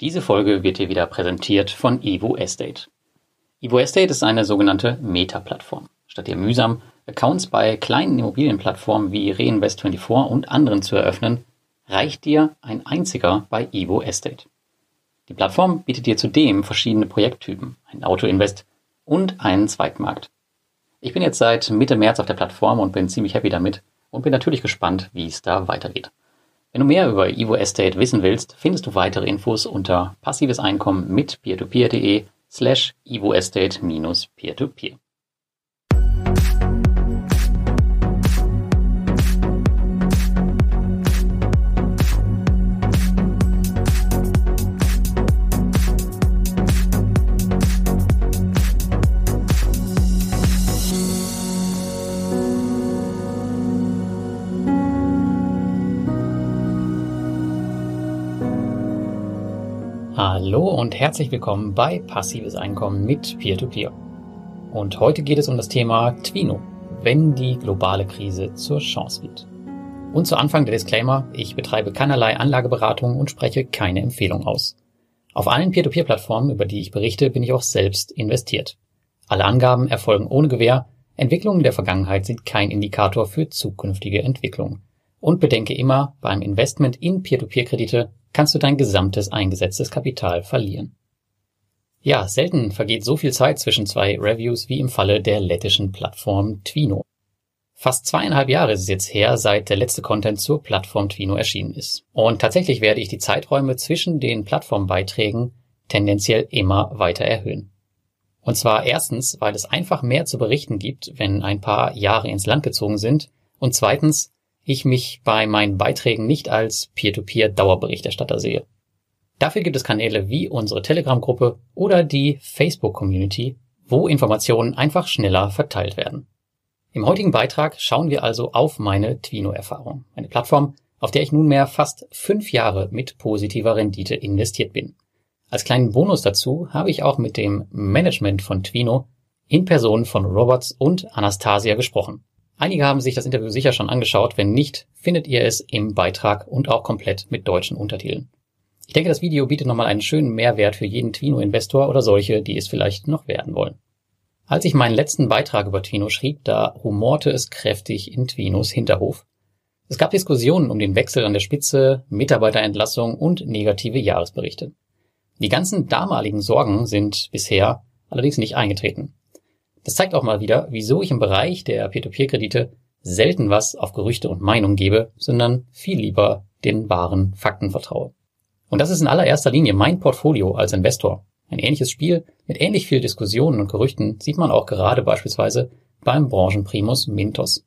Diese Folge wird dir wieder präsentiert von Evo Estate. Evo Estate ist eine sogenannte Meta-Plattform. Statt dir mühsam Accounts bei kleinen Immobilienplattformen wie Reinvest24 und anderen zu eröffnen, reicht dir ein einziger bei Evo Estate. Die Plattform bietet dir zudem verschiedene Projekttypen, ein Autoinvest und einen Zweitmarkt. Ich bin jetzt seit Mitte März auf der Plattform und bin ziemlich happy damit und bin natürlich gespannt, wie es da weitergeht. Wenn du mehr über Evo Estate wissen willst, findest du weitere Infos unter passives Einkommen mit peertopeer.de slash evoestate-peer-to-peer. Hallo und herzlich willkommen bei Passives Einkommen mit Peer-to-Peer. -Peer. Und heute geht es um das Thema Twino, wenn die globale Krise zur Chance wird. Und zu Anfang der Disclaimer, ich betreibe keinerlei Anlageberatung und spreche keine Empfehlung aus. Auf allen Peer-to-Peer-Plattformen, über die ich berichte, bin ich auch selbst investiert. Alle Angaben erfolgen ohne Gewähr, Entwicklungen der Vergangenheit sind kein Indikator für zukünftige Entwicklungen. Und bedenke immer, beim Investment in Peer-to-Peer-Kredite kannst du dein gesamtes eingesetztes Kapital verlieren. Ja, selten vergeht so viel Zeit zwischen zwei Reviews wie im Falle der lettischen Plattform Twino. Fast zweieinhalb Jahre ist es jetzt her, seit der letzte Content zur Plattform Twino erschienen ist. Und tatsächlich werde ich die Zeiträume zwischen den Plattformbeiträgen tendenziell immer weiter erhöhen. Und zwar erstens, weil es einfach mehr zu berichten gibt, wenn ein paar Jahre ins Land gezogen sind, und zweitens, ich mich bei meinen Beiträgen nicht als Peer-to-Peer-Dauerberichterstatter sehe. Dafür gibt es Kanäle wie unsere Telegram-Gruppe oder die Facebook-Community, wo Informationen einfach schneller verteilt werden. Im heutigen Beitrag schauen wir also auf meine Twino-Erfahrung, eine Plattform, auf der ich nunmehr fast fünf Jahre mit positiver Rendite investiert bin. Als kleinen Bonus dazu habe ich auch mit dem Management von Twino in Person von Roberts und Anastasia gesprochen. Einige haben sich das Interview sicher schon angeschaut. Wenn nicht, findet ihr es im Beitrag und auch komplett mit deutschen Untertiteln. Ich denke, das Video bietet nochmal einen schönen Mehrwert für jeden Twino-Investor oder solche, die es vielleicht noch werden wollen. Als ich meinen letzten Beitrag über Twino schrieb, da rumorte es kräftig in Twinos Hinterhof. Es gab Diskussionen um den Wechsel an der Spitze, Mitarbeiterentlassung und negative Jahresberichte. Die ganzen damaligen Sorgen sind bisher allerdings nicht eingetreten. Das zeigt auch mal wieder, wieso ich im Bereich der Peer-to-Peer-Kredite selten was auf Gerüchte und Meinung gebe, sondern viel lieber den wahren Fakten vertraue. Und das ist in allererster Linie mein Portfolio als Investor. Ein ähnliches Spiel mit ähnlich viel Diskussionen und Gerüchten sieht man auch gerade beispielsweise beim Branchenprimus Mintos.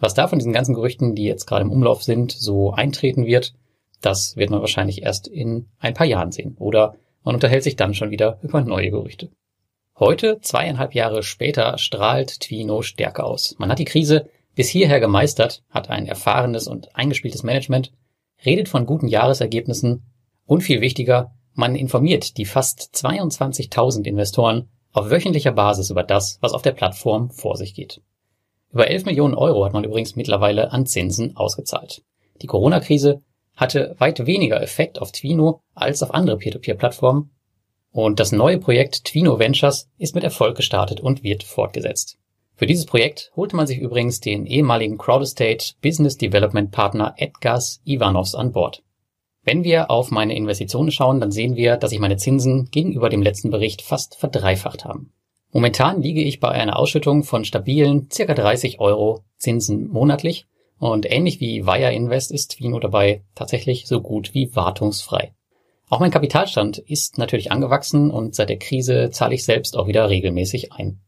Was da von diesen ganzen Gerüchten, die jetzt gerade im Umlauf sind, so eintreten wird, das wird man wahrscheinlich erst in ein paar Jahren sehen. Oder man unterhält sich dann schon wieder über neue Gerüchte. Heute, zweieinhalb Jahre später, strahlt Twino Stärke aus. Man hat die Krise bis hierher gemeistert, hat ein erfahrenes und eingespieltes Management, redet von guten Jahresergebnissen und viel wichtiger, man informiert die fast 22.000 Investoren auf wöchentlicher Basis über das, was auf der Plattform vor sich geht. Über 11 Millionen Euro hat man übrigens mittlerweile an Zinsen ausgezahlt. Die Corona-Krise hatte weit weniger Effekt auf Twino als auf andere Peer-to-Peer-Plattformen und das neue Projekt Twino Ventures ist mit Erfolg gestartet und wird fortgesetzt. Für dieses Projekt holte man sich übrigens den ehemaligen Crowdestate Business Development Partner Edgars Ivanovs an Bord. Wenn wir auf meine Investitionen schauen, dann sehen wir, dass sich meine Zinsen gegenüber dem letzten Bericht fast verdreifacht haben. Momentan liege ich bei einer Ausschüttung von stabilen circa 30 Euro Zinsen monatlich und ähnlich wie Wire Invest ist Twino dabei tatsächlich so gut wie wartungsfrei. Auch mein Kapitalstand ist natürlich angewachsen und seit der Krise zahle ich selbst auch wieder regelmäßig ein.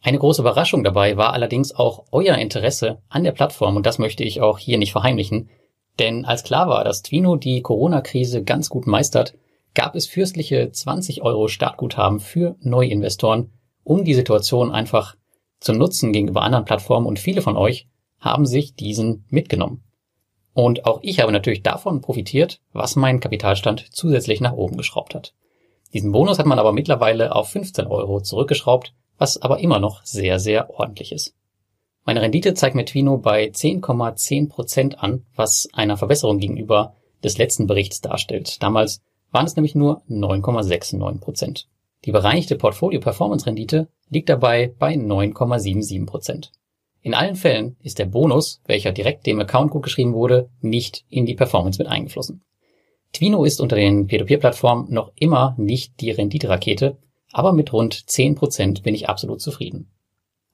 Eine große Überraschung dabei war allerdings auch euer Interesse an der Plattform und das möchte ich auch hier nicht verheimlichen. Denn als klar war, dass Twino die Corona-Krise ganz gut meistert, gab es fürstliche 20 Euro Startguthaben für Neuinvestoren, um die Situation einfach zu nutzen gegenüber anderen Plattformen und viele von euch haben sich diesen mitgenommen. Und auch ich habe natürlich davon profitiert, was meinen Kapitalstand zusätzlich nach oben geschraubt hat. Diesen Bonus hat man aber mittlerweile auf 15 Euro zurückgeschraubt, was aber immer noch sehr, sehr ordentlich ist. Meine Rendite zeigt mir Twino bei 10,10 Prozent an, was einer Verbesserung gegenüber des letzten Berichts darstellt. Damals waren es nämlich nur 9,69 Prozent. Die bereinigte Portfolio-Performance-Rendite liegt dabei bei 9,77 Prozent. In allen Fällen ist der Bonus, welcher direkt dem Account gut geschrieben wurde, nicht in die Performance mit eingeflossen. Twino ist unter den Peer-to-Peer-Plattformen noch immer nicht die Renditerakete, aber mit rund 10% bin ich absolut zufrieden.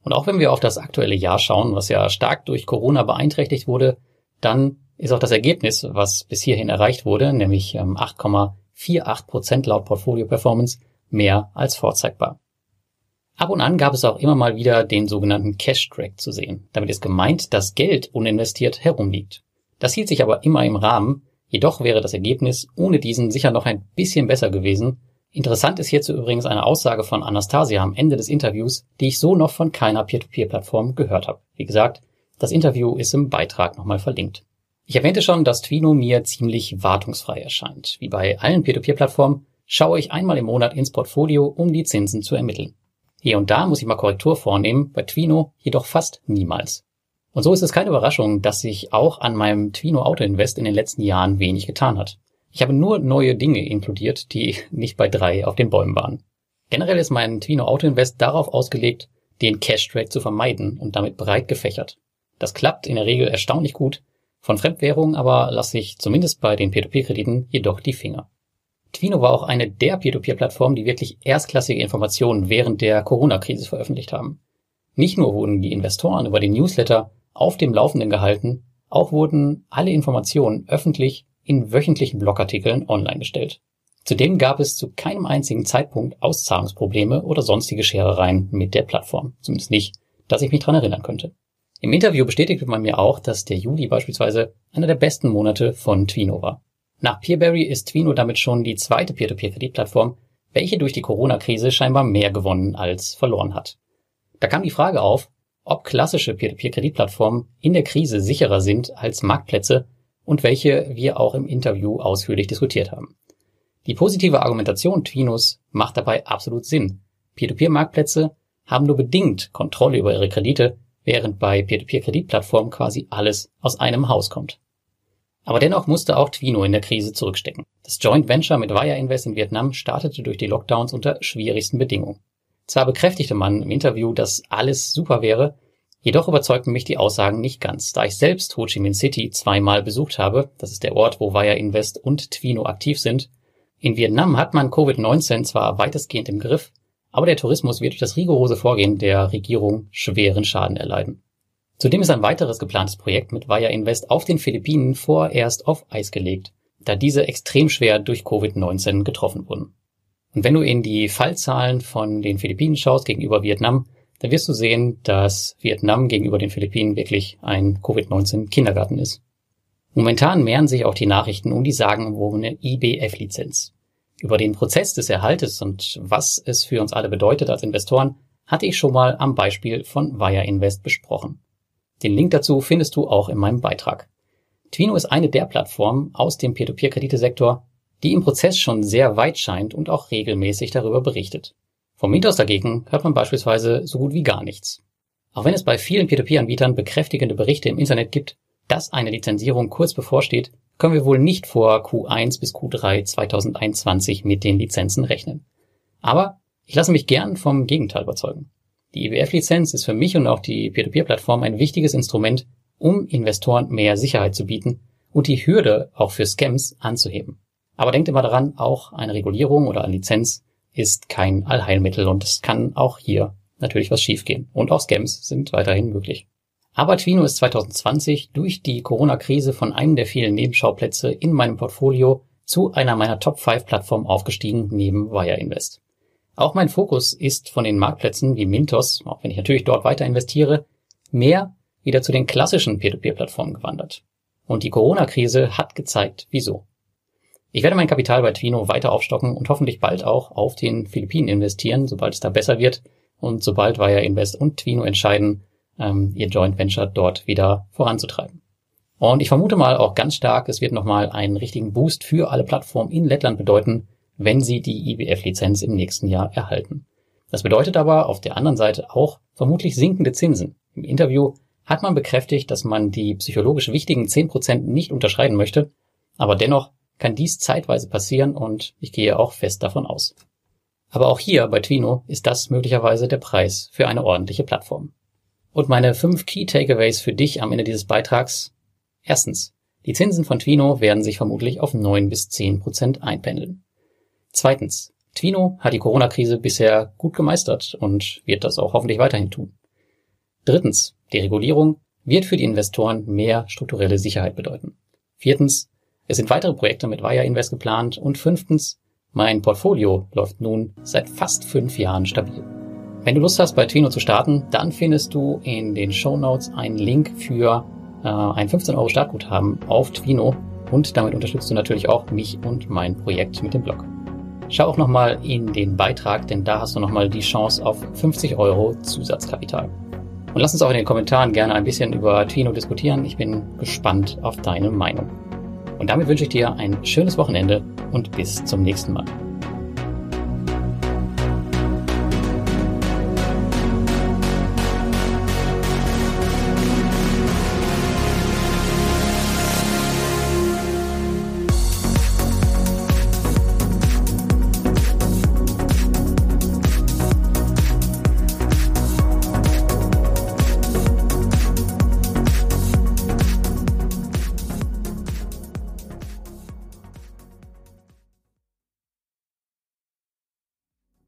Und auch wenn wir auf das aktuelle Jahr schauen, was ja stark durch Corona beeinträchtigt wurde, dann ist auch das Ergebnis, was bis hierhin erreicht wurde, nämlich 8,48% ähm, laut Portfolio Performance, mehr als vorzeigbar. Ab und an gab es auch immer mal wieder den sogenannten Cash Track zu sehen. Damit ist gemeint, dass Geld uninvestiert herumliegt. Das hielt sich aber immer im Rahmen, jedoch wäre das Ergebnis ohne diesen sicher noch ein bisschen besser gewesen. Interessant ist hierzu übrigens eine Aussage von Anastasia am Ende des Interviews, die ich so noch von keiner Peer-to-Peer-Plattform gehört habe. Wie gesagt, das Interview ist im Beitrag nochmal verlinkt. Ich erwähnte schon, dass Twino mir ziemlich wartungsfrei erscheint. Wie bei allen Peer-to-Peer-Plattformen schaue ich einmal im Monat ins Portfolio, um die Zinsen zu ermitteln. Hier und da muss ich mal Korrektur vornehmen, bei Twino jedoch fast niemals. Und so ist es keine Überraschung, dass sich auch an meinem Twino Auto Invest in den letzten Jahren wenig getan hat. Ich habe nur neue Dinge inkludiert, die nicht bei drei auf den Bäumen waren. Generell ist mein Twino Auto Invest darauf ausgelegt, den Cash Trade zu vermeiden und damit breit gefächert. Das klappt in der Regel erstaunlich gut. Von Fremdwährungen aber lasse ich zumindest bei den P2P-Krediten jedoch die Finger. Twino war auch eine der Peer-to-Peer-Plattformen, die wirklich erstklassige Informationen während der Corona-Krise veröffentlicht haben. Nicht nur wurden die Investoren über den Newsletter auf dem Laufenden gehalten, auch wurden alle Informationen öffentlich in wöchentlichen Blogartikeln online gestellt. Zudem gab es zu keinem einzigen Zeitpunkt Auszahlungsprobleme oder sonstige Scherereien mit der Plattform. Zumindest nicht, dass ich mich dran erinnern könnte. Im Interview bestätigte man mir auch, dass der Juli beispielsweise einer der besten Monate von Twino war. Nach Peerberry ist Twino damit schon die zweite Peer-to-Peer-Kreditplattform, welche durch die Corona-Krise scheinbar mehr gewonnen als verloren hat. Da kam die Frage auf, ob klassische Peer-to-Peer-Kreditplattformen in der Krise sicherer sind als Marktplätze und welche wir auch im Interview ausführlich diskutiert haben. Die positive Argumentation Twinos macht dabei absolut Sinn. Peer-to-Peer-Marktplätze haben nur bedingt Kontrolle über ihre Kredite, während bei Peer-to-Peer-Kreditplattformen quasi alles aus einem Haus kommt. Aber dennoch musste auch Twino in der Krise zurückstecken. Das Joint Venture mit Wire Invest in Vietnam startete durch die Lockdowns unter schwierigsten Bedingungen. Zwar bekräftigte man im Interview, dass alles super wäre, jedoch überzeugten mich die Aussagen nicht ganz, da ich selbst Ho Chi Minh City zweimal besucht habe, das ist der Ort, wo Wire Invest und Twino aktiv sind. In Vietnam hat man Covid-19 zwar weitestgehend im Griff, aber der Tourismus wird durch das rigorose Vorgehen der Regierung schweren Schaden erleiden. Zudem ist ein weiteres geplantes Projekt mit Via Invest auf den Philippinen vorerst auf Eis gelegt, da diese extrem schwer durch Covid-19 getroffen wurden. Und wenn du in die Fallzahlen von den Philippinen schaust gegenüber Vietnam, dann wirst du sehen, dass Vietnam gegenüber den Philippinen wirklich ein Covid-19 Kindergarten ist. Momentan mehren sich auch die Nachrichten um die sagenumwobene IBF-Lizenz. Über den Prozess des Erhaltes und was es für uns alle bedeutet als Investoren, hatte ich schon mal am Beispiel von Via Invest besprochen. Den Link dazu findest du auch in meinem Beitrag. Twino ist eine der Plattformen aus dem Peer-to-Peer-Kreditesektor, die im Prozess schon sehr weit scheint und auch regelmäßig darüber berichtet. Vom Mythos dagegen hört man beispielsweise so gut wie gar nichts. Auch wenn es bei vielen Peer-to-Peer-Anbietern bekräftigende Berichte im Internet gibt, dass eine Lizenzierung kurz bevorsteht, können wir wohl nicht vor Q1 bis Q3 2021 mit den Lizenzen rechnen. Aber ich lasse mich gern vom Gegenteil überzeugen. Die IWF-Lizenz ist für mich und auch die Peer-to-Peer-Plattform ein wichtiges Instrument, um Investoren mehr Sicherheit zu bieten und die Hürde auch für Scams anzuheben. Aber denkt immer daran, auch eine Regulierung oder eine Lizenz ist kein Allheilmittel und es kann auch hier natürlich was schiefgehen. Und auch Scams sind weiterhin möglich. Aber Twino ist 2020 durch die Corona-Krise von einem der vielen Nebenschauplätze in meinem Portfolio zu einer meiner Top 5 Plattformen aufgestiegen neben Wire Invest. Auch mein Fokus ist von den Marktplätzen wie Mintos, auch wenn ich natürlich dort weiter investiere, mehr wieder zu den klassischen Peer-to-Peer-Plattformen gewandert. Und die Corona-Krise hat gezeigt, wieso. Ich werde mein Kapital bei Twino weiter aufstocken und hoffentlich bald auch auf den Philippinen investieren, sobald es da besser wird und sobald Wire Invest und Twino entscheiden, ähm, ihr Joint Venture dort wieder voranzutreiben. Und ich vermute mal auch ganz stark, es wird nochmal einen richtigen Boost für alle Plattformen in Lettland bedeuten, wenn sie die IBF-Lizenz im nächsten Jahr erhalten. Das bedeutet aber auf der anderen Seite auch vermutlich sinkende Zinsen. Im Interview hat man bekräftigt, dass man die psychologisch wichtigen 10% nicht unterschreiten möchte, aber dennoch kann dies zeitweise passieren und ich gehe auch fest davon aus. Aber auch hier bei Twino ist das möglicherweise der Preis für eine ordentliche Plattform. Und meine fünf Key Takeaways für dich am Ende dieses Beitrags. Erstens. Die Zinsen von Twino werden sich vermutlich auf neun bis zehn Prozent einpendeln. Zweitens. Twino hat die Corona-Krise bisher gut gemeistert und wird das auch hoffentlich weiterhin tun. Drittens. Die Regulierung wird für die Investoren mehr strukturelle Sicherheit bedeuten. Viertens. Es sind weitere Projekte mit Wire Invest geplant und fünftens. Mein Portfolio läuft nun seit fast fünf Jahren stabil. Wenn du Lust hast, bei Twino zu starten, dann findest du in den Show Notes einen Link für äh, ein 15 Euro Startguthaben auf Twino und damit unterstützt du natürlich auch mich und mein Projekt mit dem Blog. Schau auch nochmal in den Beitrag, denn da hast du nochmal die Chance auf 50 Euro Zusatzkapital. Und lass uns auch in den Kommentaren gerne ein bisschen über Twino diskutieren. Ich bin gespannt auf deine Meinung. Und damit wünsche ich dir ein schönes Wochenende und bis zum nächsten Mal.